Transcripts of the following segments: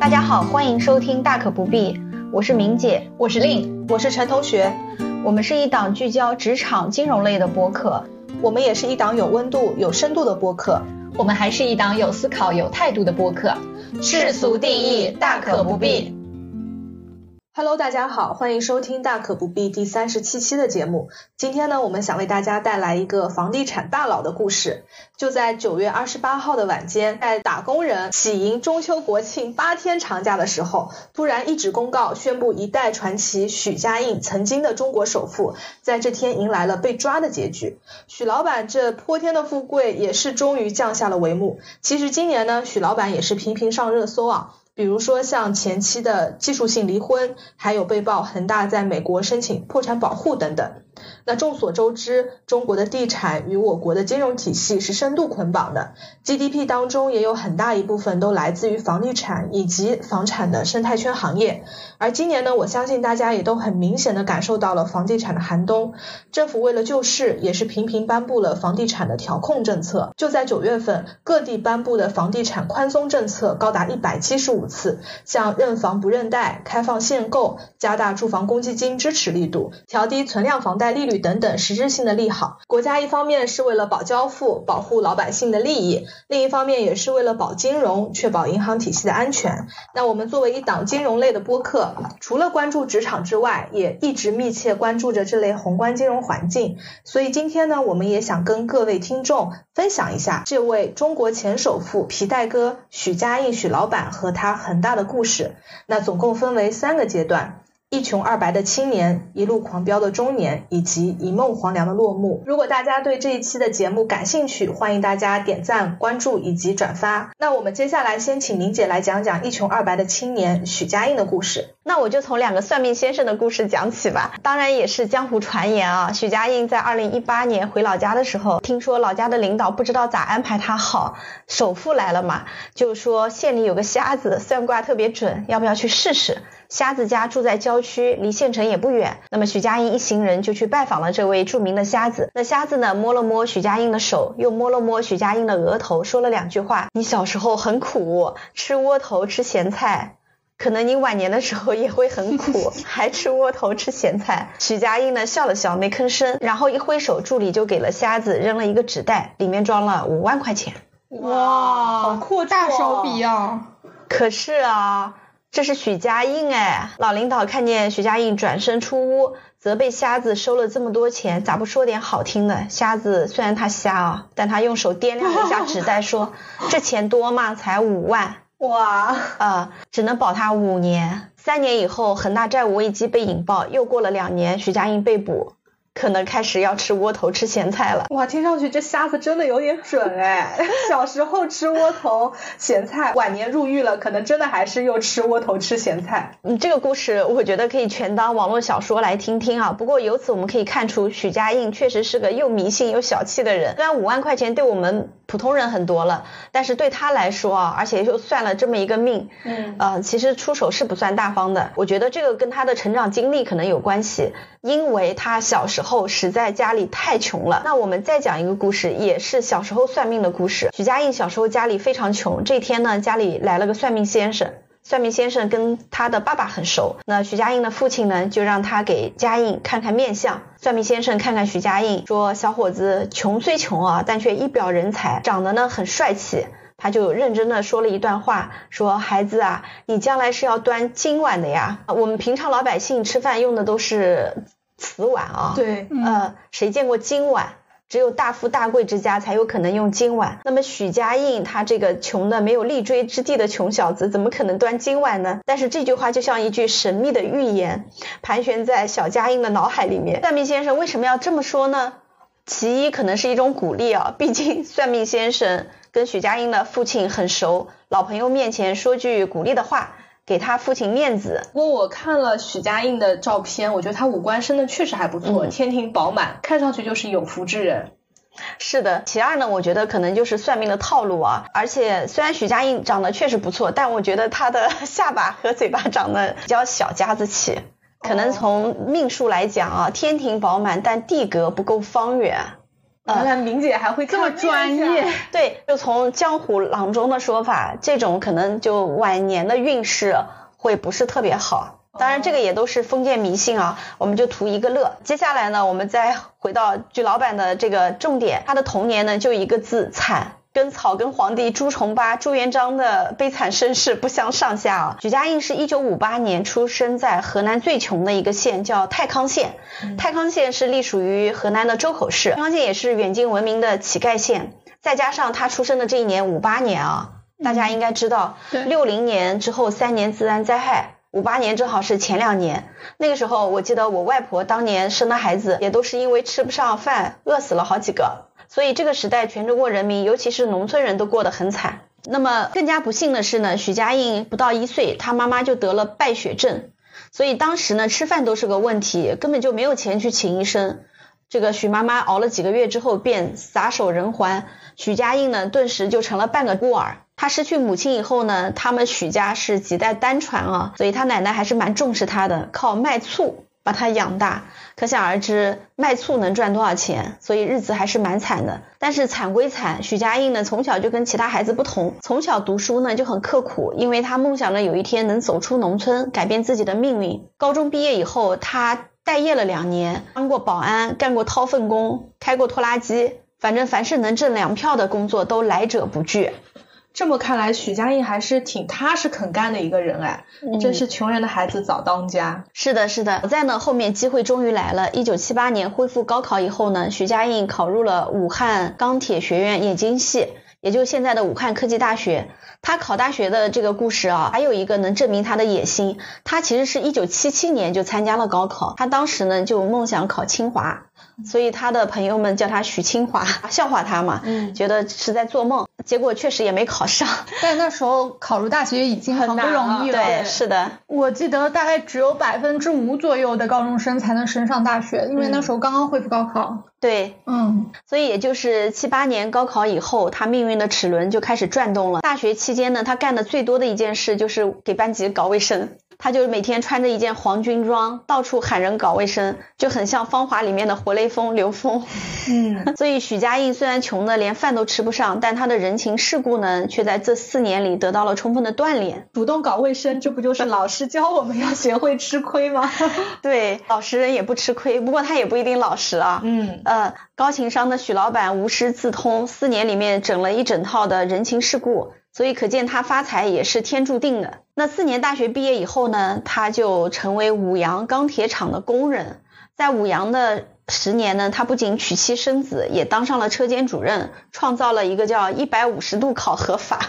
大家好，欢迎收听《大可不必》，我是明姐，我是令，我是陈同学。我们是一档聚焦职场金融类的播客，我们也是一档有温度、有深度的播客，我们还是一档有思考、有态度的播客。世俗定义，大可不必。Hello，大家好，欢迎收听《大可不必》第三十七期的节目。今天呢，我们想为大家带来一个房地产大佬的故事。就在九月二十八号的晚间，在打工人喜迎中秋国庆八天长假的时候，突然一纸公告宣布，一代传奇许家印，曾经的中国首富，在这天迎来了被抓的结局。许老板这泼天的富贵，也是终于降下了帷幕。其实今年呢，许老板也是频频上热搜啊。比如说像前期的技术性离婚，还有被曝恒大在美国申请破产保护等等。那众所周知，中国的地产与我国的金融体系是深度捆绑的，GDP 当中也有很大一部分都来自于房地产以及房产的生态圈行业。而今年呢，我相信大家也都很明显的感受到了房地产的寒冬。政府为了救市，也是频频颁布了房地产的调控政策。就在九月份，各地颁布的房地产宽松政策高达一百七十五次，像认房不认贷、开放限购、加大住房公积金支持力度、调低存量房贷利率等等实质性的利好。国家一方面是为了保交付、保护老百姓的利益，另一方面也是为了保金融、确保银行体系的安全。那我们作为一档金融类的播客，除了关注职场之外，也一直密切关注着这类宏观金融环境。所以今天呢，我们也想跟各位听众分享一下这位中国前首富皮带哥许家印许老板和他恒大的故事。那总共分为三个阶段。一穷二白的青年，一路狂飙的中年，以及一梦黄粱的落幕。如果大家对这一期的节目感兴趣，欢迎大家点赞、关注以及转发。那我们接下来先请林姐来讲讲一穷二白的青年许家印的故事。那我就从两个算命先生的故事讲起吧。当然也是江湖传言啊。许家印在二零一八年回老家的时候，听说老家的领导不知道咋安排他好，首富来了嘛，就说县里有个瞎子算卦特别准，要不要去试试？瞎子家住在郊区，离县城也不远。那么许家印一行人就去拜访了这位著名的瞎子。那瞎子呢，摸了摸许家印的手，又摸了摸许家印的额头，说了两句话：“你小时候很苦，吃窝头吃咸菜，可能你晚年的时候也会很苦，还吃窝头吃咸菜。”许家印呢笑了笑，没吭声，然后一挥手，助理就给了瞎子扔了一个纸袋，里面装了五万块钱。哇，好阔大手笔啊！可是啊。这是许家印哎，老领导看见许家印转身出屋，责备瞎子收了这么多钱，咋不说点好听的？瞎子虽然他瞎啊，但他用手掂量了一下纸袋，说：“ 这钱多吗？才五万。”哇，呃，只能保他五年。三年以后，恒大债务危机被引爆，又过了两年，许家印被捕。可能开始要吃窝头吃咸菜了。哇，听上去这瞎子真的有点准哎！小时候吃窝头咸菜，晚年入狱了，可能真的还是又吃窝头吃咸菜。嗯，这个故事我觉得可以全当网络小说来听听啊。不过由此我们可以看出，许家印确实是个又迷信又小气的人。虽然五万块钱对我们普通人很多了，但是对他来说啊，而且又算了这么一个命，嗯，呃，其实出手是不算大方的。我觉得这个跟他的成长经历可能有关系，因为他小时候。实在家里太穷了。那我们再讲一个故事，也是小时候算命的故事。许家印小时候家里非常穷，这天呢，家里来了个算命先生。算命先生跟他的爸爸很熟，那许家印的父亲呢，就让他给家印看看面相。算命先生看看许家印，说小伙子穷虽穷啊，但却一表人才，长得呢很帅气。他就认真的说了一段话，说孩子啊，你将来是要端金碗的呀。我们平常老百姓吃饭用的都是。瓷碗啊，对，呃，谁见过金碗？只有大富大贵之家才有可能用金碗。那么许家印他这个穷的没有立锥之地的穷小子，怎么可能端金碗呢？但是这句话就像一句神秘的预言，盘旋在小家印的脑海里面。算命先生为什么要这么说呢？其一可能是一种鼓励啊，毕竟算命先生跟许家印的父亲很熟，老朋友面前说句鼓励的话。给他父亲面子。不过我看了许家印的照片，我觉得他五官生的确实还不错，天庭饱满，看上去就是有福之人。是的。其二呢，我觉得可能就是算命的套路啊。而且虽然许家印长得确实不错，但我觉得他的 下巴和嘴巴长得比较小家子气，可能从命数来讲啊，天庭饱满，但地格不够方圆。原来明姐还会这么专业。对，就从江湖郎中的说法，这种可能就晚年的运势会不是特别好。当然，这个也都是封建迷信啊，我们就图一个乐。接下来呢，我们再回到据老板的这个重点，他的童年呢就一个字惨。跟草根皇帝朱重八、朱元璋的悲惨身世不相上下啊。许家印是一九五八年出生在河南最穷的一个县，叫太康县。太康县是隶属于河南的周口市，太康县也是远近闻名的乞丐县。再加上他出生的这一年五八年啊，大家应该知道，六零年之后三年自然灾害，五八年正好是前两年。那个时候，我记得我外婆当年生的孩子，也都是因为吃不上饭，饿死了好几个。所以这个时代，全中国人民，尤其是农村人都过得很惨。那么更加不幸的是呢，许家印不到一岁，他妈妈就得了败血症，所以当时呢，吃饭都是个问题，根本就没有钱去请医生。这个许妈妈熬了几个月之后，便撒手人寰。许家印呢，顿时就成了半个孤儿。他失去母亲以后呢，他们许家是几代单传啊，所以他奶奶还是蛮重视他的，靠卖醋。把他养大，可想而知卖醋能赚多少钱，所以日子还是蛮惨的。但是惨归惨，许家印呢从小就跟其他孩子不同，从小读书呢就很刻苦，因为他梦想着有一天能走出农村，改变自己的命运。高中毕业以后，他待业了两年，当过保安，干过掏粪工，开过拖拉机，反正凡是能挣粮票的工作都来者不拒。这么看来，许家印还是挺踏实肯干的一个人哎，真是穷人的孩子早当家。是的，是的。好在呢，后面机会终于来了。一九七八年恢复高考以后呢，许家印考入了武汉钢铁学院冶金系，也就是现在的武汉科技大学。他考大学的这个故事啊，还有一个能证明他的野心。他其实是一九七七年就参加了高考，他当时呢就梦想考清华。所以他的朋友们叫他许清华，笑话他嘛，觉得是在做梦。结果确实也没考上。但那时候考入大学已经很不容易了。对，是的。我记得大概只有百分之五左右的高中生才能升上大学，因为那时候刚刚恢复高考。对，嗯。所以也就是七八年高考以后，他命运的齿轮就开始转动了。大学期间呢，他干的最多的一件事就是给班级搞卫生。他就每天穿着一件黄军装，到处喊人搞卫生，就很像《芳华》里面的活雷锋刘峰。嗯，所以许家印虽然穷的连饭都吃不上，但他的人情世故呢，却在这四年里得到了充分的锻炼。主动搞卫生，这不就是老师教我们要学会吃亏吗？对，老实人也不吃亏，不过他也不一定老实啊。嗯，呃，高情商的许老板无师自通，四年里面整了一整套的人情世故。所以可见他发财也是天注定的。那四年大学毕业以后呢，他就成为五阳钢铁厂的工人。在五阳的十年呢，他不仅娶妻生子，也当上了车间主任，创造了一个叫一百五十度考核法。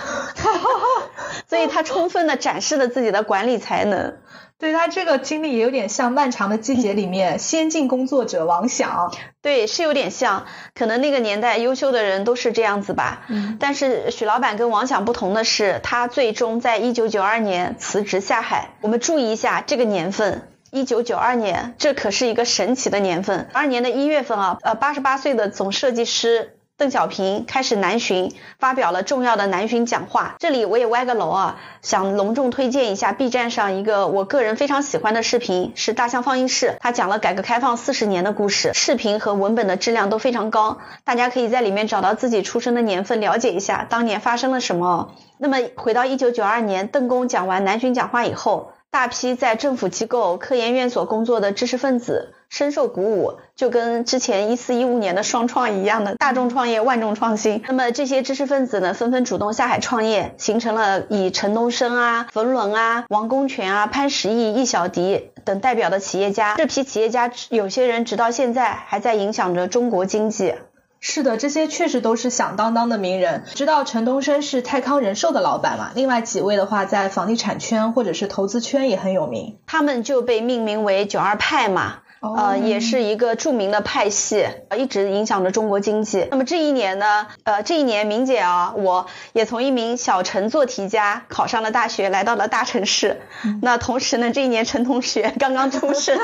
所以他充分的展示了自己的管理才能。对他这个经历也有点像《漫长的季节》里面先进工作者王响，对，是有点像，可能那个年代优秀的人都是这样子吧。嗯。但是许老板跟王响不同的是，他最终在一九九二年辞职下海。我们注意一下这个年份，一九九二年，这可是一个神奇的年份。二年的一月份啊，呃，八十八岁的总设计师。邓小平开始南巡，发表了重要的南巡讲话。这里我也歪个楼啊，想隆重推荐一下 B 站上一个我个人非常喜欢的视频，是大象放映室，他讲了改革开放四十年的故事，视频和文本的质量都非常高，大家可以在里面找到自己出生的年份，了解一下当年发生了什么。那么回到一九九二年，邓公讲完南巡讲话以后。大批在政府机构、科研院所工作的知识分子深受鼓舞，就跟之前一四一五年的双创一样的大众创业、万众创新。那么这些知识分子呢，纷纷主动下海创业，形成了以陈东升啊、冯仑啊、王功权啊、潘石屹、易小迪等代表的企业家。这批企业家有些人直到现在还在影响着中国经济。是的，这些确实都是响当当的名人。知道陈东升是泰康人寿的老板嘛？另外几位的话，在房地产圈或者是投资圈也很有名。他们就被命名为九二派嘛。呃，也是一个著名的派系，一直影响着中国经济。那么这一年呢，呃，这一年明姐啊，我也从一名小陈做题家考上了大学，来到了大城市。那同时呢，这一年陈同学刚刚出生，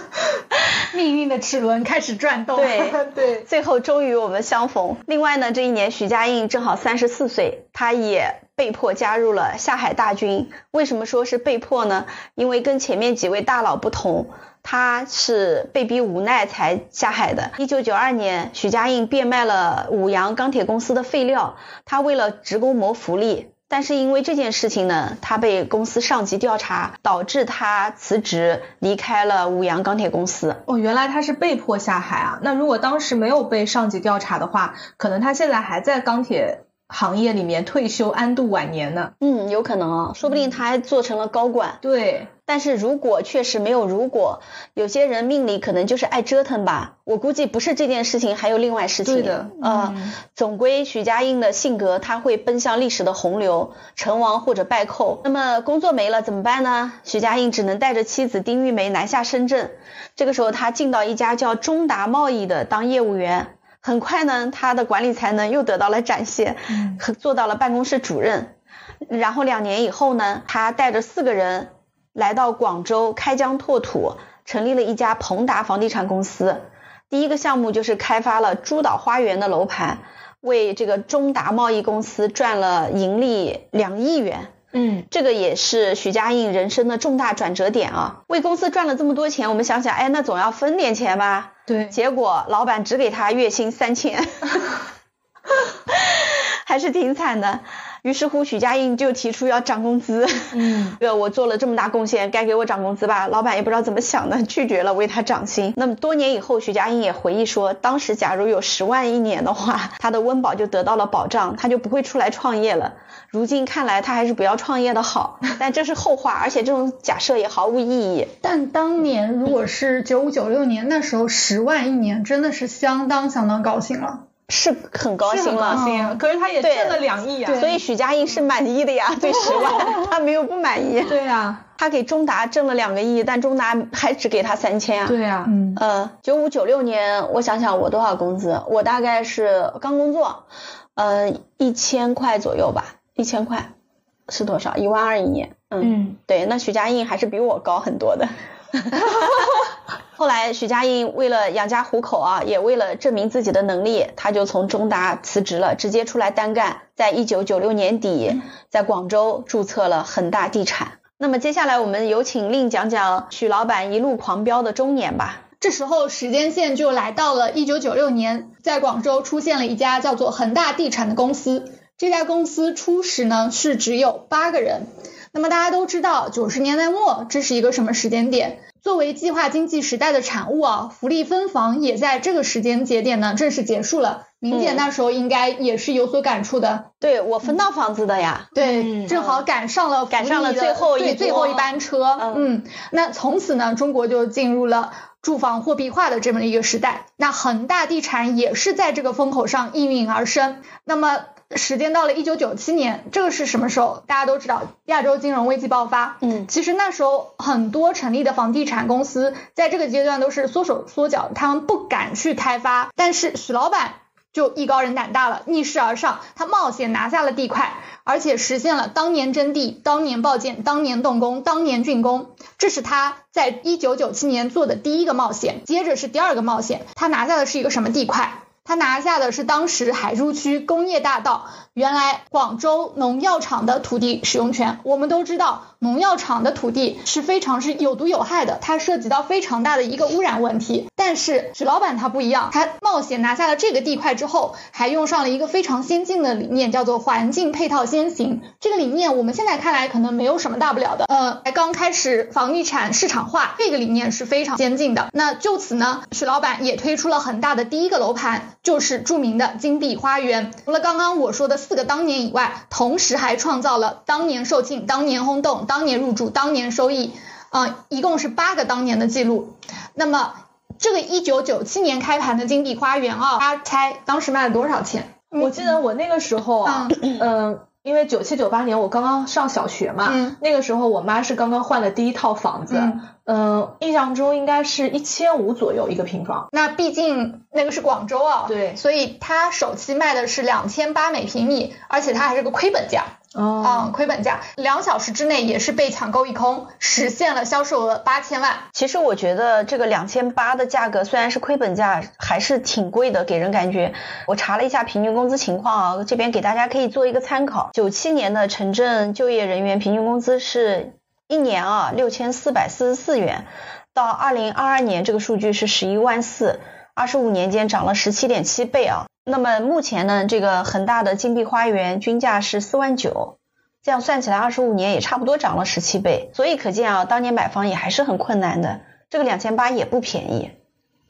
命运的齿轮开始转动。对 对，最后终于我们相逢。另外呢，这一年许家印正好三十四岁，他也。被迫加入了下海大军。为什么说是被迫呢？因为跟前面几位大佬不同，他是被逼无奈才下海的。一九九二年，许家印变卖了五羊钢铁公司的废料，他为了职工谋福利。但是因为这件事情呢，他被公司上级调查，导致他辞职离开了五羊钢铁公司。哦，原来他是被迫下海啊！那如果当时没有被上级调查的话，可能他现在还在钢铁行业里面退休安度晚年呢。嗯，有可能啊，说不定他还做成了高管。对。但是如果确实没有如果，有些人命里可能就是爱折腾吧。我估计不是这件事情，还有另外事情。对的，嗯，总归许家印的性格，他会奔向历史的洪流，成王或者败寇。那么工作没了怎么办呢？许家印只能带着妻子丁玉梅南下深圳。这个时候他进到一家叫中达贸易的当业务员，很快呢，他的管理才能又得到了展现，做到了办公室主任。然后两年以后呢，他带着四个人。来到广州开疆拓土，成立了一家鹏达房地产公司。第一个项目就是开发了珠岛花园的楼盘，为这个中达贸易公司赚了盈利两亿元。嗯，这个也是许家印人生的重大转折点啊！为公司赚了这么多钱，我们想想，哎，那总要分点钱吧？对。结果老板只给他月薪三千，还是挺惨的。于是乎，许家印就提出要涨工资。嗯，这个我做了这么大贡献，该给我涨工资吧？老板也不知道怎么想的，拒绝了为他涨薪。那么多年以后，许家印也回忆说，当时假如有十万一年的话，他的温饱就得到了保障，他就不会出来创业了。如今看来，他还是不要创业的好。但这是后话，而且这种假设也毫无意义。但当年如果是九五九六年，那时候十万一年真的是相当相当高兴了。是很高兴了，可是他也挣了两亿啊，所以许家印是满意的呀，对十万 他没有不满意。对呀，他给中达挣了两个亿，但中达还只给他三千啊。对呀，嗯，呃，九五九六年，我想想我多少工资，我大概是刚工作，嗯，一千块左右吧，一千块是多少？一万二一年。嗯，对，那许家印还是比我高很多的。后来，许家印为了养家糊口啊，也为了证明自己的能力，他就从中达辞职了，直接出来单干。在一九九六年底，在广州注册了恒大地产。那么接下来，我们有请令讲讲许老板一路狂飙的中年吧。这时候时间线就来到了一九九六年，在广州出现了一家叫做恒大地产的公司。这家公司初始呢是只有八个人。那么大家都知道，九十年代末这是一个什么时间点？作为计划经济时代的产物啊，福利分房也在这个时间节点呢正式结束了。明姐那时候应该也是有所感触的。对我分到房子的呀，对，正好赶上了赶上了最后一最后一班车。嗯，那从此呢，中国就进入了住房货币化的这么一个时代。那恒大地产也是在这个风口上应运而生。那么。时间到了一九九七年，这个是什么时候？大家都知道，亚洲金融危机爆发。嗯，其实那时候很多成立的房地产公司在这个阶段都是缩手缩脚，他们不敢去开发。但是许老板就艺高人胆大了，逆势而上，他冒险拿下了地块，而且实现了当年征地、当年报建、当年动工、当年竣工。这是他在一九九七年做的第一个冒险。接着是第二个冒险，他拿下的是一个什么地块？他拿下的是当时海珠区工业大道，原来广州农药厂的土地使用权。我们都知道，农药厂的土地是非常是有毒有害的，它涉及到非常大的一个污染问题。但是许老板他不一样，他冒险拿下了这个地块之后，还用上了一个非常先进的理念，叫做环境配套先行。这个理念我们现在看来可能没有什么大不了的，呃，才刚开始房地产市场化，这个理念是非常先进的。那就此呢，许老板也推出了很大的第一个楼盘。就是著名的金碧花园。除了刚刚我说的四个当年以外，同时还创造了当年售罄、当年轰动、当年入驻、当年收益，啊，一共是八个当年的记录。那么这个一九九七年开盘的金碧花园啊，大家猜当时卖了多少钱？我记得我那个时候啊，嗯。因为九七九八年我刚刚上小学嘛，那个时候我妈是刚刚换了第一套房子，嗯，印象中应该是一千五左右一个平方。那毕竟那个是广州啊，对，所以它首期卖的是两千八每平米，而且它还是个亏本价。嗯，亏本价，两小时之内也是被抢购一空，实现了销售额八千万。其实我觉得这个两千八的价格虽然是亏本价，还是挺贵的，给人感觉。我查了一下平均工资情况啊，这边给大家可以做一个参考。九七年的城镇就业人员平均工资是一年啊六千四百四十四元，到二零二二年这个数据是十一万四，二十五年间涨了十七点七倍啊。那么目前呢，这个恒大的金碧花园均价是四万九，这样算起来二十五年也差不多涨了十七倍，所以可见啊，当年买房也还是很困难的。这个两千八也不便宜。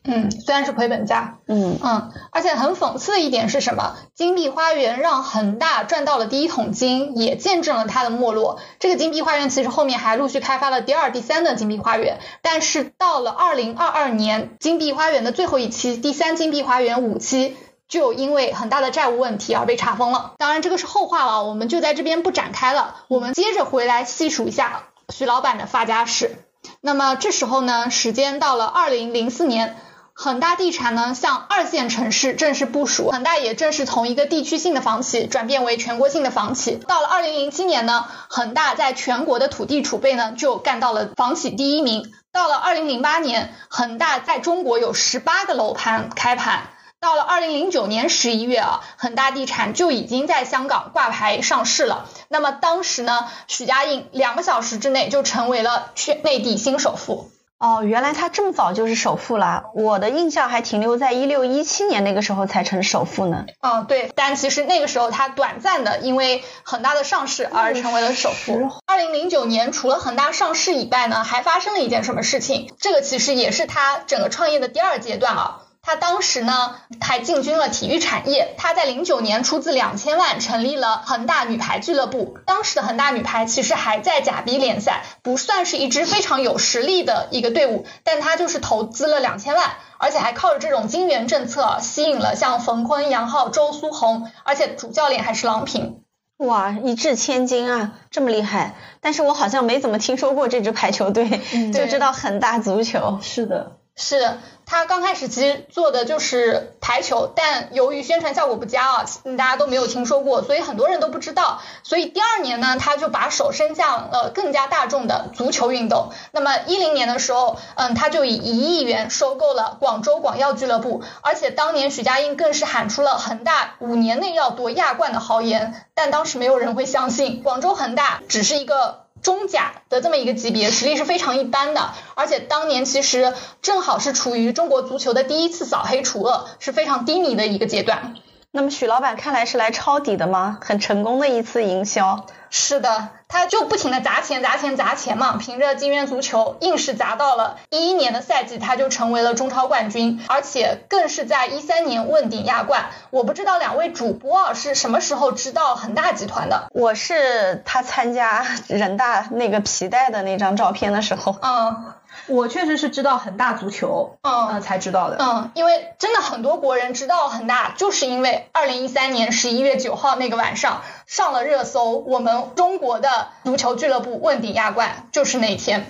嗯，虽然是亏本价，嗯嗯，而且很讽刺的一点是什么？金碧花园让恒大赚到了第一桶金，也见证了它的没落。这个金碧花园其实后面还陆续开发了第二、第三的金碧花园，但是到了二零二二年，金碧花园的最后一期第三金碧花园五期。就因为很大的债务问题而被查封了。当然，这个是后话了，我们就在这边不展开了。我们接着回来细数一下徐老板的发家史。那么这时候呢，时间到了二零零四年，恒大地产呢向二线城市正式部署，恒大也正式从一个地区性的房企转变为全国性的房企。到了二零零七年呢，恒大在全国的土地储备呢就干到了房企第一名。到了二零零八年，恒大在中国有十八个楼盘开盘。到了二零零九年十一月啊，恒大地产就已经在香港挂牌上市了。那么当时呢，许家印两个小时之内就成为了全内地新首富。哦，原来他这么早就是首富了，我的印象还停留在一六一七年那个时候才成首富呢。嗯，对，但其实那个时候他短暂的因为恒大的上市而成为了首富。二零零九年，除了恒大上市以外呢，还发生了一件什么事情？这个其实也是他整个创业的第二阶段啊。他当时呢还进军了体育产业，他在零九年出资两千万成立了恒大女排俱乐部。当时的恒大女排其实还在甲 B 联赛，不算是一支非常有实力的一个队伍，但他就是投资了两千万，而且还靠着这种金元政策吸引了像冯坤、杨昊、周苏红，而且主教练还是郎平。哇，一掷千金啊，这么厉害！但是我好像没怎么听说过这支排球队，就知道恒大足球。是的。是他刚开始其实做的就是排球，但由于宣传效果不佳啊，大家都没有听说过，所以很多人都不知道。所以第二年呢，他就把手伸向了更加大众的足球运动。那么一零年的时候，嗯，他就以一亿元收购了广州广药俱乐部，而且当年许家印更是喊出了恒大五年内要夺亚冠的豪言，但当时没有人会相信，广州恒大只是一个。中甲的这么一个级别，实力是非常一般的，而且当年其实正好是处于中国足球的第一次扫黑除恶，是非常低迷的一个阶段。那么许老板看来是来抄底的吗？很成功的一次营销。是的，他就不停的砸钱砸钱砸钱嘛，凭着金元足球硬是砸到了一一年的赛季，他就成为了中超冠军，而且更是在一三年问鼎亚冠。我不知道两位主播啊是什么时候知道恒大集团的？我是他参加人大那个皮带的那张照片的时候。嗯。我确实是知道恒大足球，嗯，才知道的。嗯，因为真的很多国人知道恒大，就是因为二零一三年十一月九号那个晚上上了热搜，我们中国的足球俱乐部问鼎亚冠，就是那天。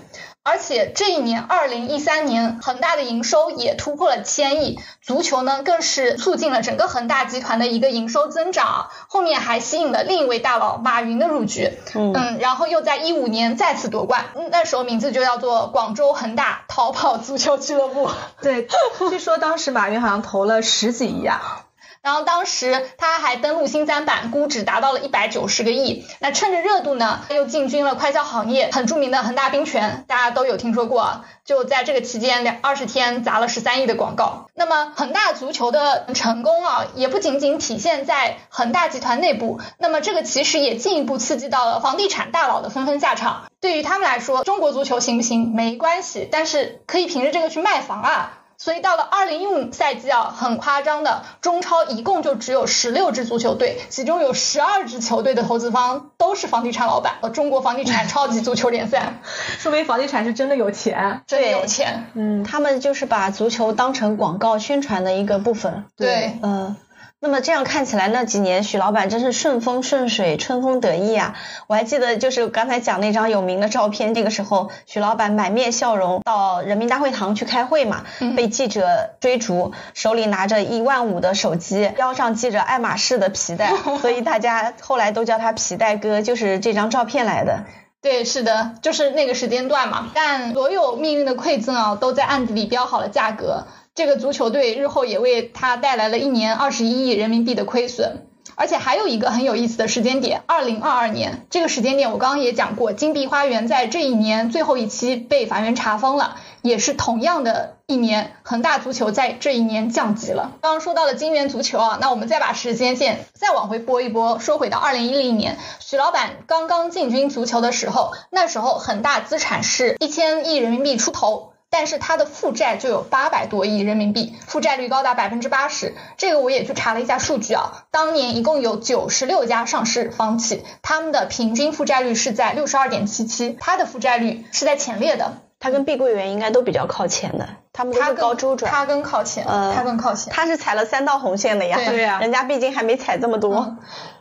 而且这一年，二零一三年，恒大的营收也突破了千亿，足球呢更是促进了整个恒大集团的一个营收增长。后面还吸引了另一位大佬马云的入局，嗯，然后又在一五年再次夺冠，那时候名字就叫做广州恒大逃跑足球俱乐部。对，据说当时马云好像投了十几亿啊。然后当时他还登陆新三板，估值达到了一百九十个亿。那趁着热度呢，他又进军了快消行业，很著名的恒大冰泉，大家都有听说过。就在这个期间，两二十天砸了十三亿的广告。那么恒大足球的成功啊，也不仅仅体现在恒大集团内部，那么这个其实也进一步刺激到了房地产大佬的纷纷下场。对于他们来说，中国足球行不行没关系，但是可以凭着这个去卖房啊。所以到了二零一五赛季啊，很夸张的，中超一共就只有十六支足球队，其中有十二支球队的投资方都是房地产老板。中国房地产 超级足球联赛，说明房地产是真的有钱，真的有钱。嗯，他们就是把足球当成广告宣传的一个部分。对，嗯。那么这样看起来，那几年许老板真是顺风顺水、春风得意啊！我还记得，就是刚才讲那张有名的照片，那个时候许老板满面笑容到人民大会堂去开会嘛，被记者追逐，手里拿着一万五的手机，腰上系着爱马仕的皮带，所以大家后来都叫他皮带哥，就是这张照片来的。对，是的，就是那个时间段嘛。但所有命运的馈赠啊，都在暗地里标好了价格。这个足球队日后也为他带来了一年二十一亿人民币的亏损，而且还有一个很有意思的时间点，二零二二年这个时间点，我刚刚也讲过，金碧花园在这一年最后一期被法院查封了，也是同样的一年，恒大足球在这一年降级了。刚刚说到了金元足球啊，那我们再把时间线再往回拨一拨，说回到二零一零年，许老板刚刚进军足球的时候，那时候恒大资产是一千亿人民币出头。但是它的负债就有八百多亿人民币，负债率高达百分之八十。这个我也去查了一下数据啊，当年一共有九十六家上市房企，他们的平均负债率是在六十二点七七，它的负债率是在前列的。它跟碧桂园应该都比较靠前的，他们都是高周转。它更靠前，它更靠前。它是踩了三道红线的呀，对呀，人家毕竟还没踩这么多。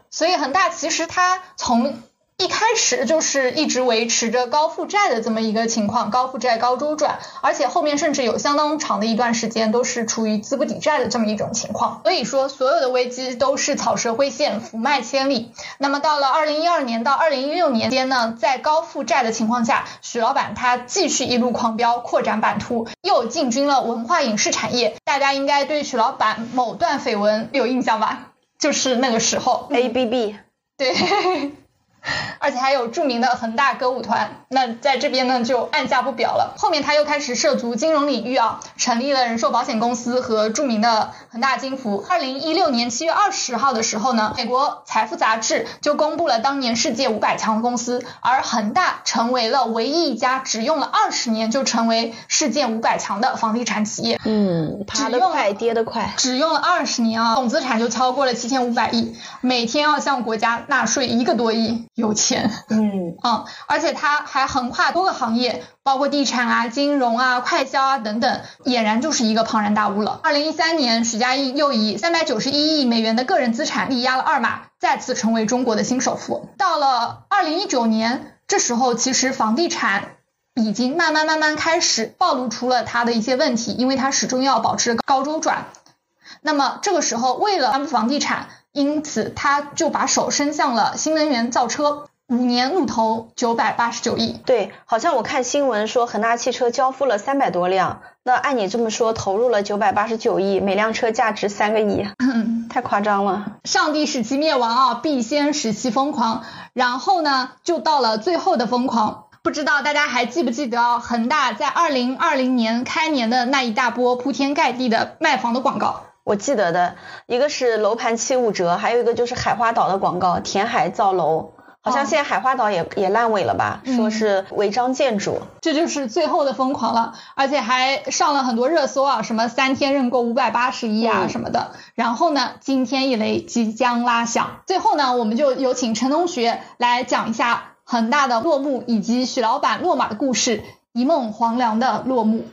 所以恒大其实它从一开始就是一直维持着高负债的这么一个情况，高负债高周转，而且后面甚至有相当长的一段时间都是处于资不抵债的这么一种情况。所以说，所有的危机都是草蛇灰线，福脉千里。那么到了二零一二年到二零一六年间呢，在高负债的情况下，许老板他继续一路狂飙，扩展版图，又进军了文化影视产业。大家应该对许老板某段绯闻有印象吧？就是那个时候，A B B，对。而且还有著名的恒大歌舞团，那在这边呢就按下不表了。后面他又开始涉足金融领域啊，成立了人寿保险公司和著名的恒大金服。二零一六年七月二十号的时候呢，美国财富杂志就公布了当年世界五百强公司，而恒大成为了唯一一家只用了二十年就成为世界五百强的房地产企业。嗯，爬得快，跌得快，只用了二十年啊，总资产就超过了七千五百亿，每天要向国家纳税一个多亿。有钱，嗯 嗯，而且它还横跨多个行业，包括地产啊、金融啊、快销啊等等，俨然就是一个庞然大物了。二零一三年，许家印又以三百九十一亿美元的个人资产力压了二马，再次成为中国的新首富。到了二零一九年，这时候其实房地产已经慢慢慢慢开始暴露出了它的一些问题，因为它始终要保持高周转。那么这个时候，为了安抚房地产。因此，他就把手伸向了新能源造车，五年怒投九百八十九亿。对，好像我看新闻说恒大汽车交付了三百多辆，那按你这么说，投入了九百八十九亿，每辆车价值三个亿，太夸张了。上帝使其灭亡啊，必先使其疯狂。然后呢，就到了最后的疯狂。不知道大家还记不记得恒大在二零二零年开年的那一大波铺天盖地的卖房的广告？我记得的一个是楼盘七五折，还有一个就是海花岛的广告，填海造楼，好像现在海花岛也也烂尾了吧？说是违章建筑，这就是最后的疯狂了，而且还上了很多热搜啊，什么三天认购五百八十亿啊什么的。然后呢，惊天一雷即将拉响。最后呢，我们就有请陈同学来讲一下恒大的落幕以及许老板落马的故事，一梦黄粱的落幕。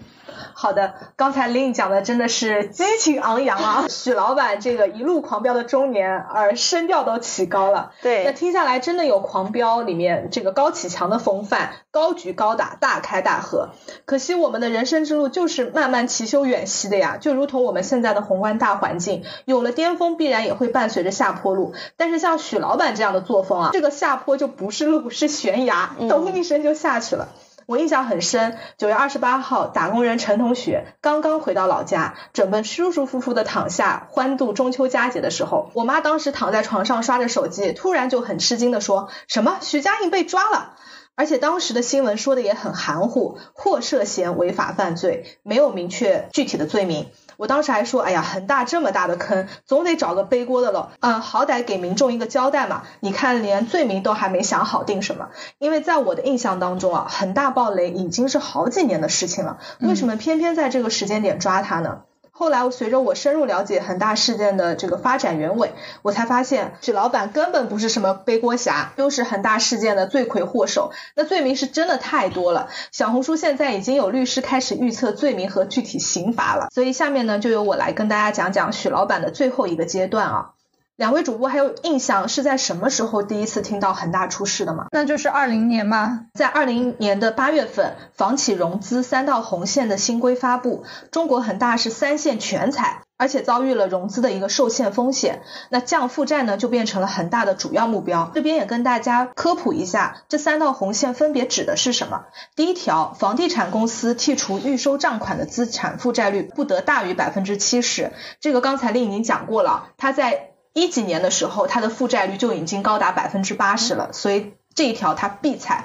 好的，刚才林讲的真的是激情昂扬啊！许老板这个一路狂飙的中年，而声调都起高了。对，那听下来真的有狂飙里面这个高启强的风范，高举高打，大开大合。可惜我们的人生之路就是慢慢其修远兮的呀，就如同我们现在的宏观大环境，有了巅峰，必然也会伴随着下坡路。但是像许老板这样的作风啊，这个下坡就不是路，是悬崖，咚一声就下去了。我印象很深，九月二十八号，打工人陈同学刚刚回到老家，准备舒舒服服的躺下欢度中秋佳节的时候，我妈当时躺在床上刷着手机，突然就很吃惊的说：“什么？徐家印被抓了？”而且当时的新闻说的也很含糊，或涉嫌违法犯罪，没有明确具体的罪名。我当时还说，哎呀，恒大这么大的坑，总得找个背锅的了。嗯，好歹给民众一个交代嘛。你看，连罪名都还没想好定什么。因为在我的印象当中啊，恒大暴雷已经是好几年的事情了，为什么偏偏在这个时间点抓他呢？后来随着我深入了解恒大事件的这个发展原委，我才发现许老板根本不是什么背锅侠，又是恒大事件的罪魁祸首。那罪名是真的太多了，小红书现在已经有律师开始预测罪名和具体刑罚了。所以下面呢，就由我来跟大家讲讲许老板的最后一个阶段啊。两位主播还有印象是在什么时候第一次听到恒大出事的吗？那就是二零年嘛，在二零年的八月份，房企融资三道红线的新规发布，中国恒大是三线全踩，而且遭遇了融资的一个受限风险，那降负债呢就变成了恒大的主要目标。这边也跟大家科普一下，这三道红线分别指的是什么？第一条，房地产公司剔除预收账款的资产负债率不得大于百分之七十，这个刚才令已经讲过了，它在。一几年的时候，它的负债率就已经高达百分之八十了，所以这一条它必踩。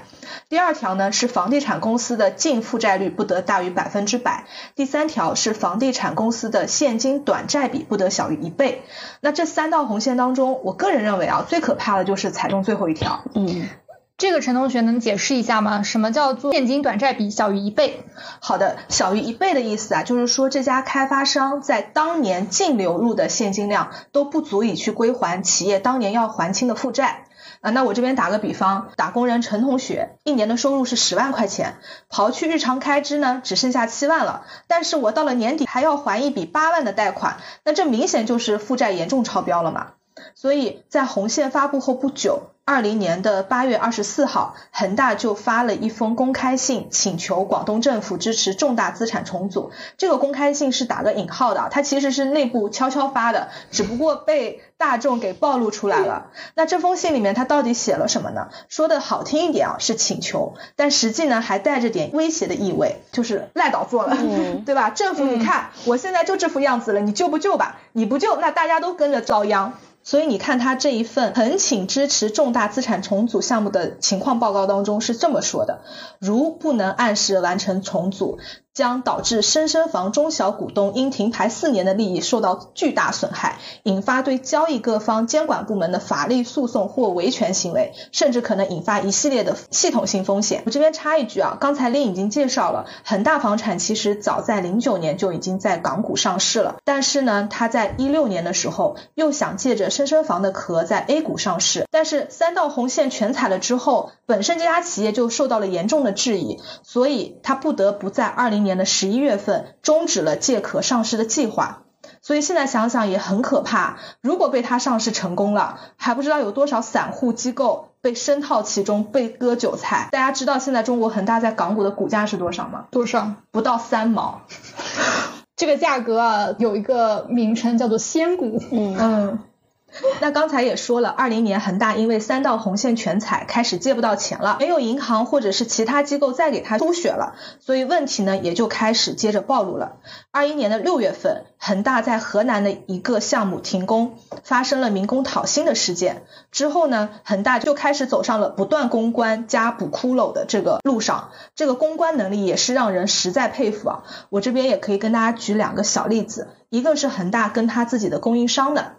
第二条呢是房地产公司的净负债率不得大于百分之百。第三条是房地产公司的现金短债比不得小于一倍。那这三道红线当中，我个人认为啊，最可怕的就是踩中最后一条。嗯。这个陈同学能解释一下吗？什么叫做现金短债比小于一倍？好的，小于一倍的意思啊，就是说这家开发商在当年净流入的现金量都不足以去归还企业当年要还清的负债啊。那我这边打个比方，打工人陈同学一年的收入是十万块钱，刨去日常开支呢，只剩下七万了。但是我到了年底还要还一笔八万的贷款，那这明显就是负债严重超标了嘛。所以在红线发布后不久。二零年的八月二十四号，恒大就发了一封公开信，请求广东政府支持重大资产重组。这个公开信是打个引号的，它其实是内部悄悄发的，只不过被大众给暴露出来了。那这封信里面它到底写了什么呢？说的好听一点啊，是请求，但实际呢还带着点威胁的意味，就是赖倒做了，对吧？政府你看，我现在就这副样子了，你救不救吧？你不救，那大家都跟着遭殃。所以你看他这一份恳请支持重大资产重组项目的情况报告当中是这么说的：如不能按时完成重组。将导致深深房中小股东因停牌四年的利益受到巨大损害，引发对交易各方监管部门的法律诉讼或维权行为，甚至可能引发一系列的系统性风险。我这边插一句啊，刚才令已经介绍了，恒大房产其实早在零九年就已经在港股上市了，但是呢，他在一六年的时候又想借着深深房的壳在 A 股上市，但是三道红线全踩了之后，本身这家企业就受到了严重的质疑，所以他不得不在二零。年的十一月份终止了借壳上市的计划，所以现在想想也很可怕。如果被他上市成功了，还不知道有多少散户机构被深套其中，被割韭菜。大家知道现在中国恒大在港股的股价是多少吗？多少？不到三毛。这个价格啊，有一个名称叫做“仙股”。嗯。那刚才也说了，二零年恒大因为三道红线全踩，开始借不到钱了，没有银行或者是其他机构再给他输血了，所以问题呢也就开始接着暴露了。二一年的六月份，恒大在河南的一个项目停工，发生了民工讨薪的事件。之后呢，恒大就开始走上了不断公关加补窟窿的这个路上，这个公关能力也是让人实在佩服啊。我这边也可以跟大家举两个小例子，一个是恒大跟他自己的供应商的。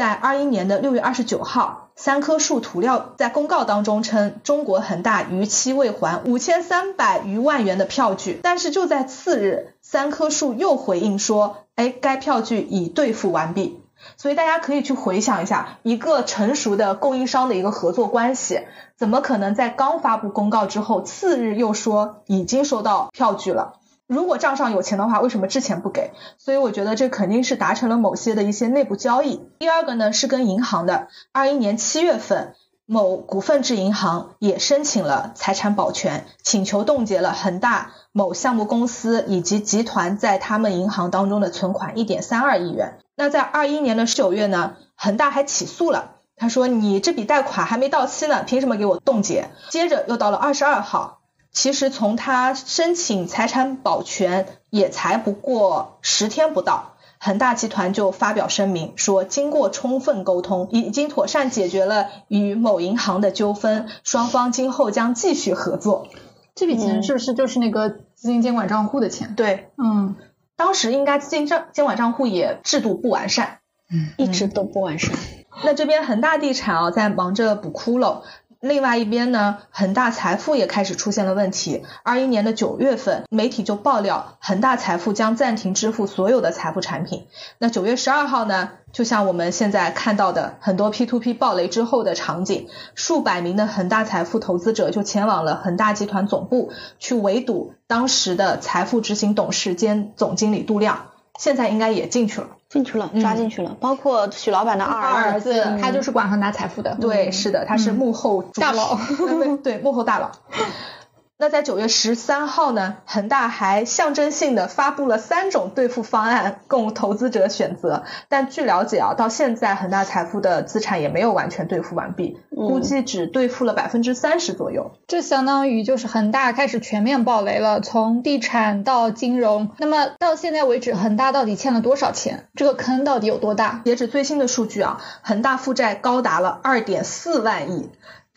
在二一年的六月二十九号，三棵树涂料在公告当中称中国恒大逾期未还五千三百余万元的票据，但是就在次日，三棵树又回应说，哎，该票据已兑付完毕。所以大家可以去回想一下，一个成熟的供应商的一个合作关系，怎么可能在刚发布公告之后，次日又说已经收到票据了？如果账上有钱的话，为什么之前不给？所以我觉得这肯定是达成了某些的一些内部交易。第二个呢是跟银行的，二一年七月份，某股份制银行也申请了财产保全，请求冻结了恒大某项目公司以及集团在他们银行当中的存款一点三二亿元。那在二一年的九月呢，恒大还起诉了，他说你这笔贷款还没到期呢，凭什么给我冻结？接着又到了二十二号。其实从他申请财产保全也才不过十天不到，恒大集团就发表声明说，经过充分沟通，已经妥善解决了与某银行的纠纷，双方今后将继续合作。这笔钱是不是就是那个资金监管账户的钱？对，嗯，当时应该资金账监管账户也制度不完善，嗯，一直都不完善。那这边恒大地产啊，在忙着补窟窿。另外一边呢，恒大财富也开始出现了问题。二一年的九月份，媒体就爆料，恒大财富将暂停支付所有的财富产品。那九月十二号呢，就像我们现在看到的很多 P to P 暴雷之后的场景，数百名的恒大财富投资者就前往了恒大集团总部去围堵当时的财富执行董事兼总经理杜亮。现在应该也进去了，进去了，抓进去了，包括许老板的二儿子，他就是管恒大财富的。对，是的，他是幕后大佬，对，幕后大佬。那在九月十三号呢，恒大还象征性的发布了三种兑付方案供投资者选择。但据了解啊，到现在恒大财富的资产也没有完全兑付完毕，估计只兑付了百分之三十左右。这相当于就是恒大开始全面暴雷了，从地产到金融。那么到现在为止，恒大到底欠了多少钱？这个坑到底有多大？截止最新的数据啊，恒大负债高达了二点四万亿。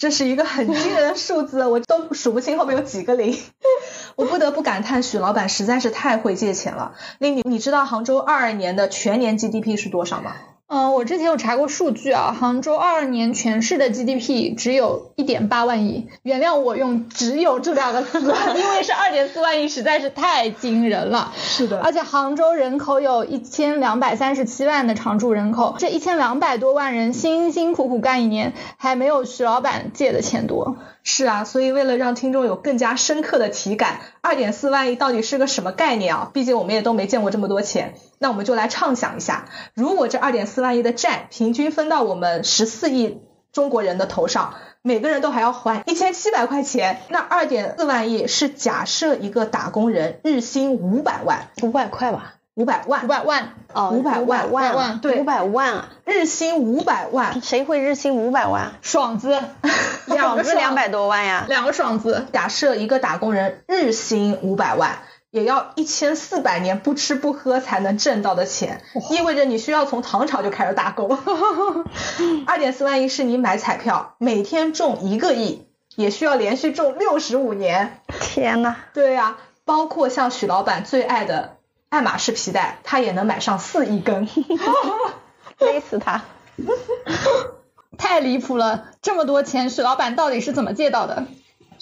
这是一个很惊人的 数字，我都数不清后面有几个零。我不得不感叹，许老板实在是太会借钱了。那你你知道杭州二二年的全年 GDP 是多少吗？嗯，我之前有查过数据啊，杭州二二年全市的 GDP 只有一点八万亿。原谅我用“只有”这两个字，因为是二点四万亿，实在是太惊人了。是的，而且杭州人口有一千两百三十七万的常住人口，这一千两百多万人辛辛苦苦干一年，还没有徐老板借的钱多。是啊，所以为了让听众有更加深刻的体感，二点四万亿到底是个什么概念啊？毕竟我们也都没见过这么多钱。那我们就来畅想一下，如果这二点四万亿的债平均分到我们十四亿中国人的头上，每个人都还要还一千七百块钱，那二点四万亿是假设一个打工人日薪五百万，五百块吧。五百万，五百万，哦，五百万，万，对，五百万啊，日薪五百万，谁会日薪五百万？爽子，两个 两百多万呀，两个爽子。假设一个打工人日薪五百万，也要一千四百年不吃不喝才能挣到的钱，意味着你需要从唐朝就开始打工。二点四万亿是你买彩票，每天中一个亿，也需要连续中六十五年。天呐，对呀，包括像许老板最爱的。爱马仕皮带，他也能买上四亿根，勒死他！太离谱了，这么多钱，许老板到底是怎么借到的？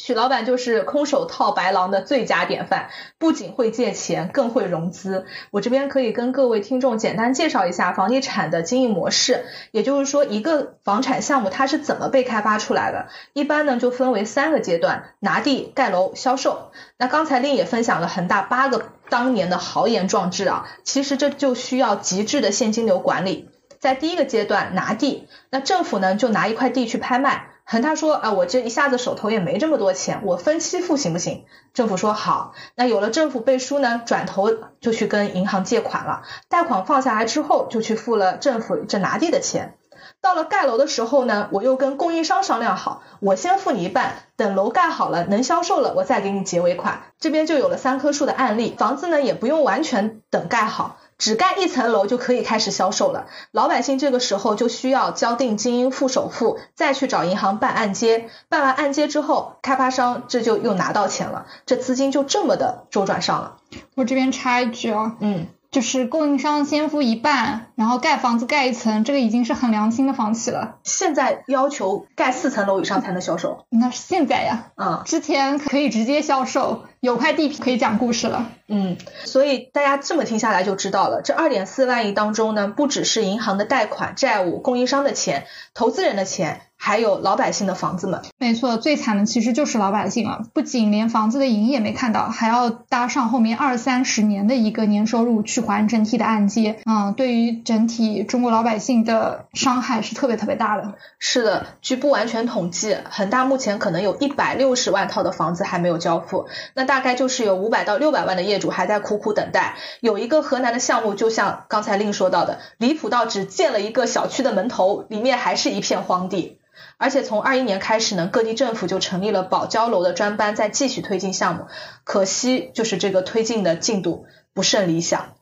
许老板就是空手套白狼的最佳典范，不仅会借钱，更会融资。我这边可以跟各位听众简单介绍一下房地产的经营模式，也就是说，一个房产项目它是怎么被开发出来的。一般呢就分为三个阶段：拿地、盖楼、销售。那刚才令也分享了恒大八个当年的豪言壮志啊，其实这就需要极致的现金流管理。在第一个阶段拿地，那政府呢就拿一块地去拍卖。恒大说啊，我这一下子手头也没这么多钱，我分期付行不行？政府说好。那有了政府背书呢，转头就去跟银行借款了。贷款放下来之后，就去付了政府这拿地的钱。到了盖楼的时候呢，我又跟供应商商量好，我先付你一半，等楼盖好了能销售了，我再给你结尾款。这边就有了三棵树的案例，房子呢也不用完全等盖好。只盖一层楼就可以开始销售了，老百姓这个时候就需要交定金、付首付，再去找银行办按揭，办完按揭之后，开发商这就又拿到钱了，这资金就这么的周转上了。我这边插一句啊，嗯。就是供应商先付一半，然后盖房子盖一层，这个已经是很良心的房企了。现在要求盖四层楼以上才能销售，那是现在呀。嗯，之前可以直接销售，有块地皮可以讲故事了。嗯，所以大家这么听下来就知道了，这二点四万亿当中呢，不只是银行的贷款债务、供应商的钱、投资人的钱。还有老百姓的房子们，没错，最惨的其实就是老百姓了。不仅连房子的营业没看到，还要搭上后面二三十年的一个年收入去还整体的按揭。嗯，对于整体中国老百姓的伤害是特别特别大的。是的，据不完全统计，恒大目前可能有一百六十万套的房子还没有交付，那大概就是有五百到六百万的业主还在苦苦等待。有一个河南的项目，就像刚才令说到的，离谱到只建了一个小区的门头，里面还是一片荒地。而且从二一年开始呢，各地政府就成立了保交楼的专班，在继续推进项目。可惜就是这个推进的进度不甚理想。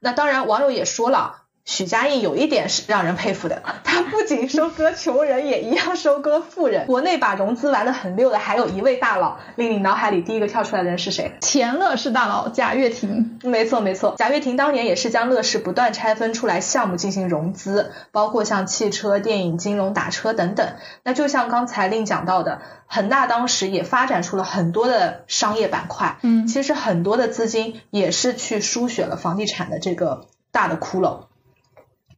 那当然，网友也说了，许家印有一点是让人佩服的，他不仅收割穷人，也一样收割富人。国内把融资玩得很溜的，还有一位大佬，令你脑海里第一个跳出来的人是谁？前乐视大佬贾跃亭。没错没错，贾跃亭当年也是将乐视不断拆分出来项目进行融资，包括像汽车、电影、金融、打车等等。那就像刚才令讲到的，恒大当时也发展出了很多的商业板块，嗯，其实很多的资金也是去输血了房地产的这个大的窟窿。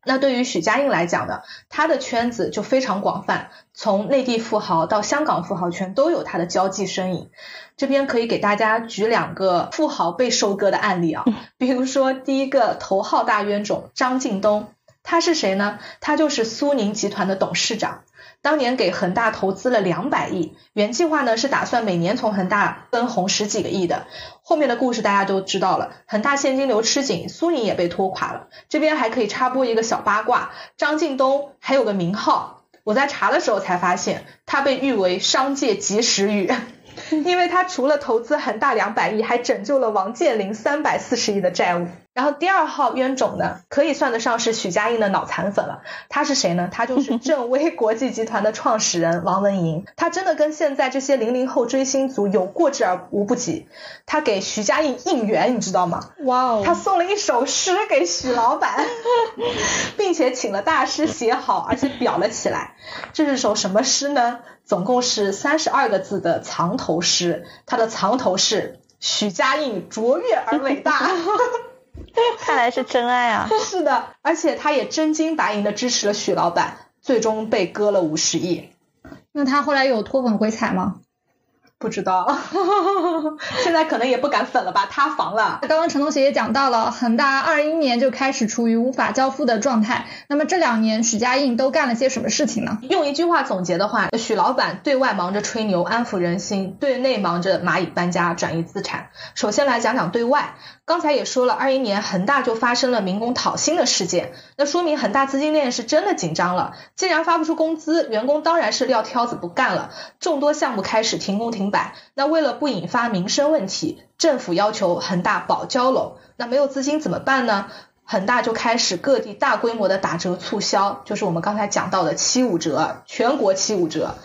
那对于许家印来讲呢，他的圈子就非常广泛，从内地富豪到香港富豪圈都有他的交际身影。这边可以给大家举两个富豪被收割的案例啊，比如说第一个头号大冤种张近东，他是谁呢？他就是苏宁集团的董事长。当年给恒大投资了两百亿，原计划呢是打算每年从恒大分红十几个亿的。后面的故事大家都知道了，恒大现金流吃紧，苏宁也被拖垮了。这边还可以插播一个小八卦，张近东还有个名号，我在查的时候才发现，他被誉为商界及时雨。因为他除了投资恒大两百亿，还拯救了王健林三百四十亿的债务。然后第二号冤种呢，可以算得上是许家印的脑残粉了。他是谁呢？他就是 正威国际集团的创始人王文银。他真的跟现在这些零零后追星族有过之而无不及。他给许家印应援，你知道吗？哇哦！他送了一首诗给许老板，并且请了大师写好，而且裱了起来。这是首什么诗呢？总共是三十二个字的藏头诗。它的藏头是许家印卓越而伟大。看来是真爱啊！是的，而且他也真金白银的支持了许老板，最终被割了五十亿。那他后来有脱粉回踩吗？不知道，现在可能也不敢粉了吧，塌房了。刚刚陈同学也讲到了，恒大二一年就开始处于无法交付的状态。那么这两年许家印都干了些什么事情呢？用一句话总结的话，许老板对外忙着吹牛安抚人心，对内忙着蚂蚁搬家转移资产。首先来讲讲对外，刚才也说了，二一年恒大就发生了民工讨薪的事件，那说明恒大资金链是真的紧张了。既然发不出工资，员工当然是撂挑子不干了，众多项目开始停工停摆。那为了不引发民生问题，政府要求恒大保交楼。那没有资金怎么办呢？恒大就开始各地大规模的打折促销，就是我们刚才讲到的七五折，全国七五折，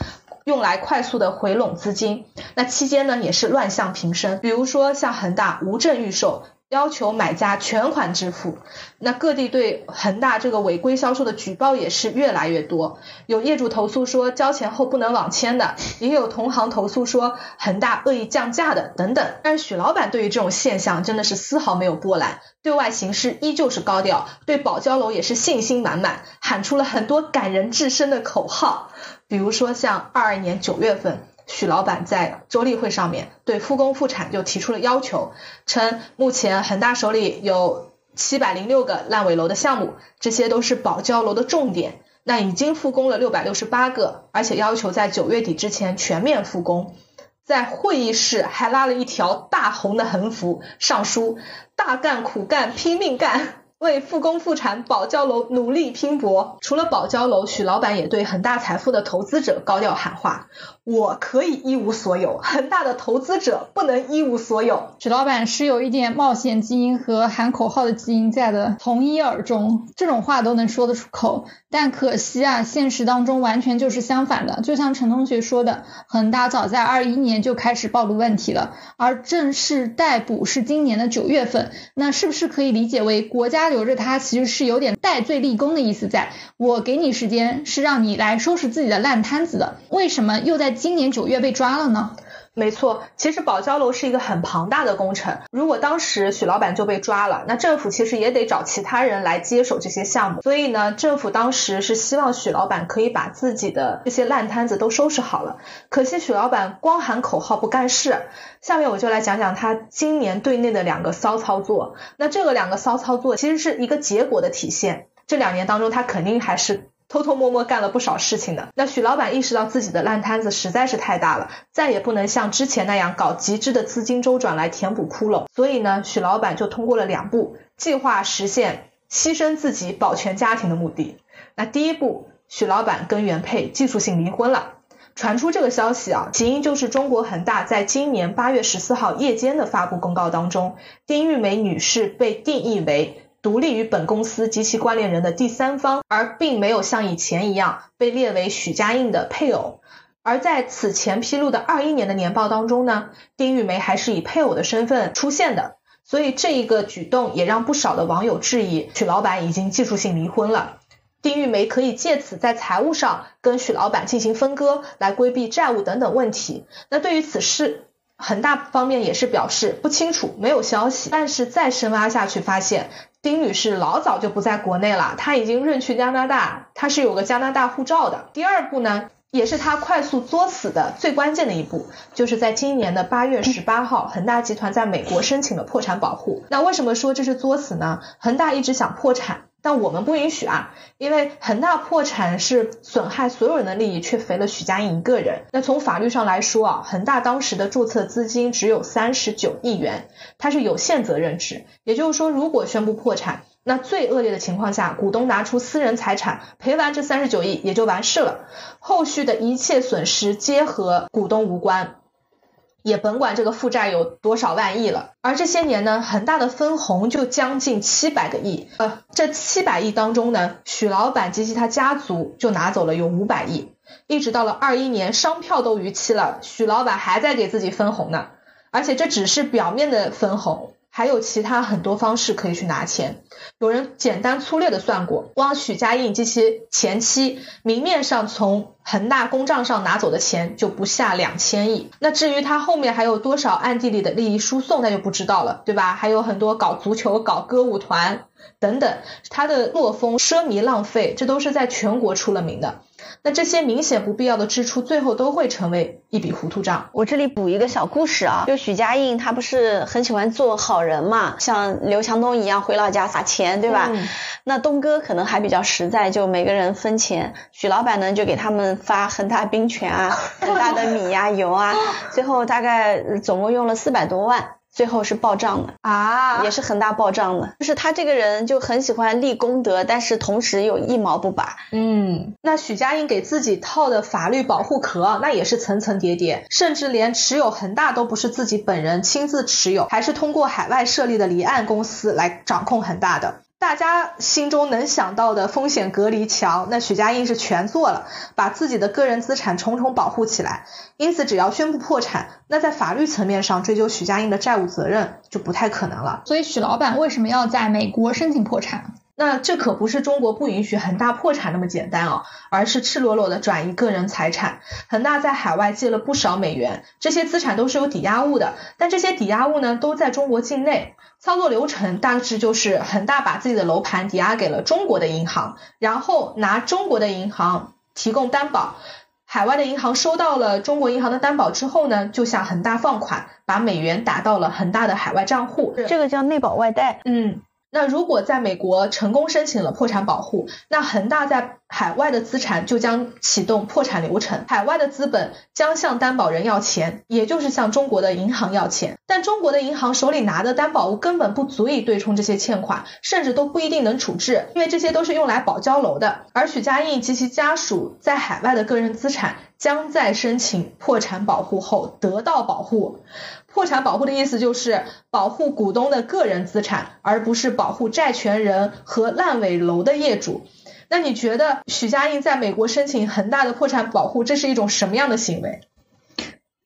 用来快速的回笼资金。那期间呢，也是乱象频生，比如说像恒大无证预售。要求买家全款支付，那各地对恒大这个违规销售的举报也是越来越多。有业主投诉说交钱后不能网签的，也有同行投诉说恒大恶意降价的等等。但是许老板对于这种现象真的是丝毫没有波澜，对外行事依旧是高调，对保交楼也是信心满满，喊出了很多感人至深的口号，比如说像二二年九月份。许老板在周例会上面对复工复产就提出了要求，称目前恒大手里有七百零六个烂尾楼的项目，这些都是保交楼的重点。那已经复工了六百六十八个，而且要求在九月底之前全面复工。在会议室还拉了一条大红的横幅，上书“大干苦干拼命干”。为复工复产保交楼努力拼搏。除了保交楼，许老板也对恒大财富的投资者高调喊话：“我可以一无所有，恒大的投资者不能一无所有。”许老板是有一点冒险基因和喊口号的基因在的，从一而终，这种话都能说得出口。但可惜啊，现实当中完全就是相反的。就像陈同学说的，恒大早在二一年就开始暴露问题了，而正式逮捕是今年的九月份。那是不是可以理解为国家？留着他其实是有点戴罪立功的意思，在我给你时间是让你来收拾自己的烂摊子的，为什么又在今年九月被抓了呢？没错，其实保交楼是一个很庞大的工程，如果当时许老板就被抓了，那政府其实也得找其他人来接手这些项目。所以呢，政府当时是希望许老板可以把自己的这些烂摊子都收拾好了。可惜许老板光喊口号不干事。下面我就来讲讲他今年对内的两个骚操作。那这个两个骚操作其实是一个结果的体现。这两年当中，他肯定还是。偷偷摸摸干了不少事情的。那许老板意识到自己的烂摊子实在是太大了，再也不能像之前那样搞极致的资金周转来填补窟窿。所以呢，许老板就通过了两步计划，实现牺牲自己保全家庭的目的。那第一步，许老板跟原配技术性离婚了。传出这个消息啊，起因就是中国恒大在今年八月十四号夜间的发布公告当中，丁玉梅女士被定义为。独立于本公司及其关联人的第三方，而并没有像以前一样被列为许家印的配偶。而在此前披露的二一年的年报当中呢，丁玉梅还是以配偶的身份出现的，所以这一个举动也让不少的网友质疑许老板已经技术性离婚了。丁玉梅可以借此在财务上跟许老板进行分割，来规避债务等等问题。那对于此事，恒大方面也是表示不清楚，没有消息。但是再深挖下去，发现丁女士老早就不在国内了，她已经润去加拿大，她是有个加拿大护照的。第二步呢，也是她快速作死的最关键的一步，就是在今年的八月十八号，恒大集团在美国申请了破产保护。那为什么说这是作死呢？恒大一直想破产。但我们不允许啊，因为恒大破产是损害所有人的利益，却肥了许家印一个人。那从法律上来说啊，恒大当时的注册资金只有三十九亿元，它是有限责任制，也就是说，如果宣布破产，那最恶劣的情况下，股东拿出私人财产赔完这三十九亿也就完事了，后续的一切损失皆和股东无关。也甭管这个负债有多少万亿了，而这些年呢，恒大的分红就将近七百个亿，呃，这七百亿当中呢，许老板及其他家族就拿走了有五百亿，一直到了二一年，商票都逾期了，许老板还在给自己分红呢，而且这只是表面的分红。还有其他很多方式可以去拿钱。有人简单粗略的算过，光许家印及其前妻明面上从恒大公账上拿走的钱就不下两千亿。那至于他后面还有多少暗地里的利益输送，那就不知道了，对吧？还有很多搞足球、搞歌舞团等等，他的作风奢靡浪费，这都是在全国出了名的。那这些明显不必要的支出，最后都会成为一笔糊涂账。我这里补一个小故事啊，就许家印他不是很喜欢做好人嘛，像刘强东一样回老家撒钱，对吧？那东哥可能还比较实在，就每个人分钱。许老板呢，就给他们发恒大冰泉啊，恒大的米呀、油啊，最后大概总共用了四百多万。最后是报账的啊，也是恒大报账的。就是他这个人就很喜欢立功德，但是同时又一毛不拔。嗯，那许家印给自己套的法律保护壳，那也是层层叠叠，甚至连持有恒大都不是自己本人亲自持有，还是通过海外设立的离岸公司来掌控恒大的。大家心中能想到的风险隔离墙，那许家印是全做了，把自己的个人资产重重保护起来。因此，只要宣布破产，那在法律层面上追究许家印的债务责任就不太可能了。所以，许老板为什么要在美国申请破产？那这可不是中国不允许恒大破产那么简单哦，而是赤裸裸的转移个人财产。恒大在海外借了不少美元，这些资产都是有抵押物的，但这些抵押物呢都在中国境内。操作流程大致就是恒大把自己的楼盘抵押给了中国的银行，然后拿中国的银行提供担保，海外的银行收到了中国银行的担保之后呢，就向恒大放款，把美元打到了恒大的海外账户。这个叫内保外贷。嗯。那如果在美国成功申请了破产保护，那恒大在海外的资产就将启动破产流程，海外的资本将向担保人要钱，也就是向中国的银行要钱。但中国的银行手里拿的担保物根本不足以对冲这些欠款，甚至都不一定能处置，因为这些都是用来保交楼的。而许家印及其家属在海外的个人资产将在申请破产保护后得到保护。破产保护的意思就是保护股东的个人资产，而不是保护债权人和烂尾楼的业主。那你觉得许家印在美国申请恒大的破产保护，这是一种什么样的行为？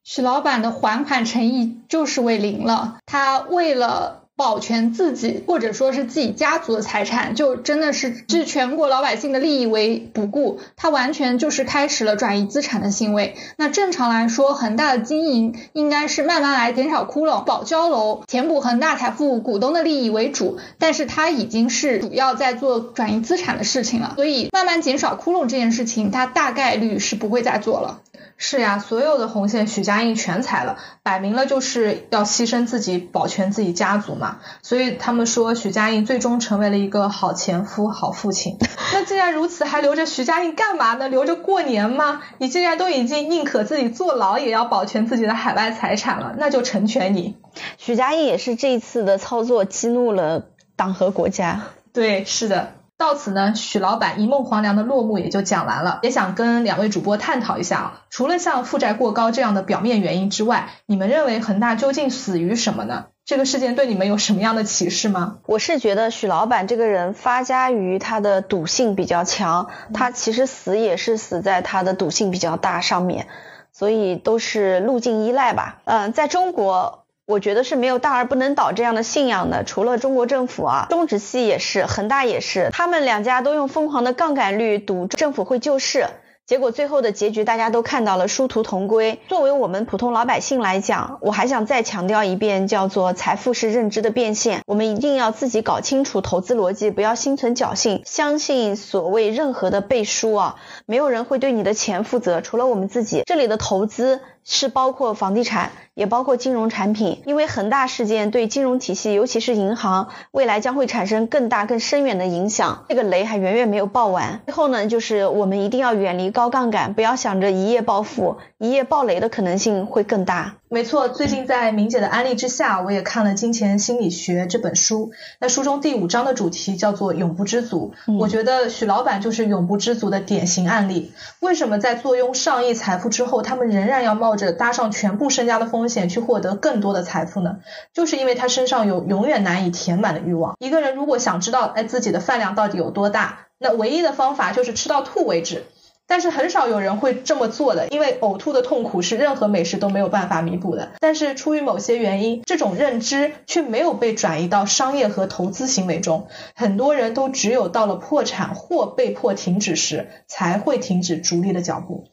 许老板的还款诚意就是为零了，他为了。保全自己或者说是自己家族的财产，就真的是置全国老百姓的利益为不顾，他完全就是开始了转移资产的行为。那正常来说，恒大的经营应该是慢慢来，减少窟窿，保交楼，填补恒大财富股东的利益为主。但是他已经是主要在做转移资产的事情了，所以慢慢减少窟窿这件事情，他大概率是不会再做了。是呀，所有的红线许家印全踩了，摆明了就是要牺牲自己，保全自己家族嘛。所以他们说许家印最终成为了一个好前夫、好父亲。那既然如此，还留着许家印干嘛呢？留着过年吗？你既然都已经宁可自己坐牢也要保全自己的海外财产了，那就成全你。许家印也是这一次的操作激怒了党和国家。对，是的。到此呢，许老板一梦黄粱的落幕也就讲完了。也想跟两位主播探讨一下啊，除了像负债过高这样的表面原因之外，你们认为恒大究竟死于什么呢？这个事件对你们有什么样的启示吗？我是觉得许老板这个人发家于他的赌性比较强，他其实死也是死在他的赌性比较大上面，所以都是路径依赖吧。嗯，在中国，我觉得是没有大而不能倒这样的信仰的，除了中国政府啊，中植系也是，恒大也是，他们两家都用疯狂的杠杆率赌政府会救市。结果最后的结局大家都看到了，殊途同归。作为我们普通老百姓来讲，我还想再强调一遍，叫做财富是认知的变现。我们一定要自己搞清楚投资逻辑，不要心存侥幸，相信所谓任何的背书啊，没有人会对你的钱负责，除了我们自己。这里的投资是包括房地产。也包括金融产品，因为恒大事件对金融体系，尤其是银行，未来将会产生更大、更深远的影响。这个雷还远远没有爆完。最后呢，就是我们一定要远离高杠杆，不要想着一夜暴富，一夜暴雷的可能性会更大。没错，最近在明姐的安利之下，我也看了《金钱心理学》这本书。那书中第五章的主题叫做“永不知足”，我觉得许老板就是永不知足的典型案例。为什么在坐拥上亿财富之后，他们仍然要冒着搭上全部身家的风险去获得更多的财富呢？就是因为他身上有永远难以填满的欲望。一个人如果想知道，哎，自己的饭量到底有多大，那唯一的方法就是吃到吐为止。但是很少有人会这么做的，因为呕吐的痛苦是任何美食都没有办法弥补的。但是出于某些原因，这种认知却没有被转移到商业和投资行为中。很多人都只有到了破产或被迫停止时，才会停止逐利的脚步。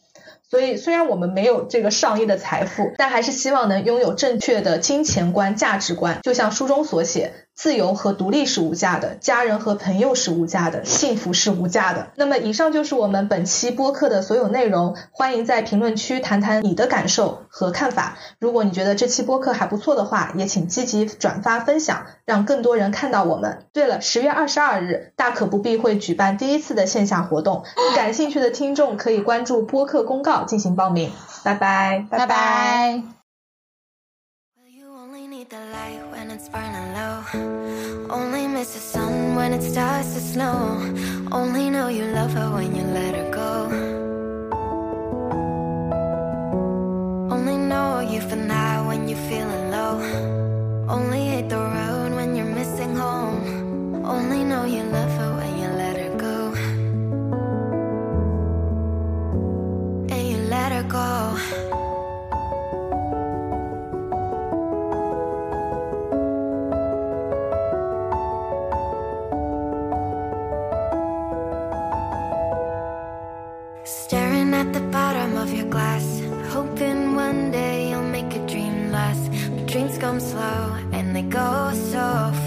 所以，虽然我们没有这个上亿的财富，但还是希望能拥有正确的金钱观、价值观。就像书中所写。自由和独立是无价的，家人和朋友是无价的，幸福是无价的。那么，以上就是我们本期播客的所有内容。欢迎在评论区谈谈你的感受和看法。如果你觉得这期播客还不错的话，也请积极转发分享，让更多人看到我们。对了，十月二十二日，大可不必会举办第一次的线下活动，感兴趣的听众可以关注播客公告进行报名。拜拜，拜拜。拜拜 When it's burning Only miss the sun when it starts to snow. Only know you love her when you let her go. Only know you for now when you're feeling low. Only hate the road when you're missing home. Only know you love her when you let her go. And you let her go. Come slow and they go so fast.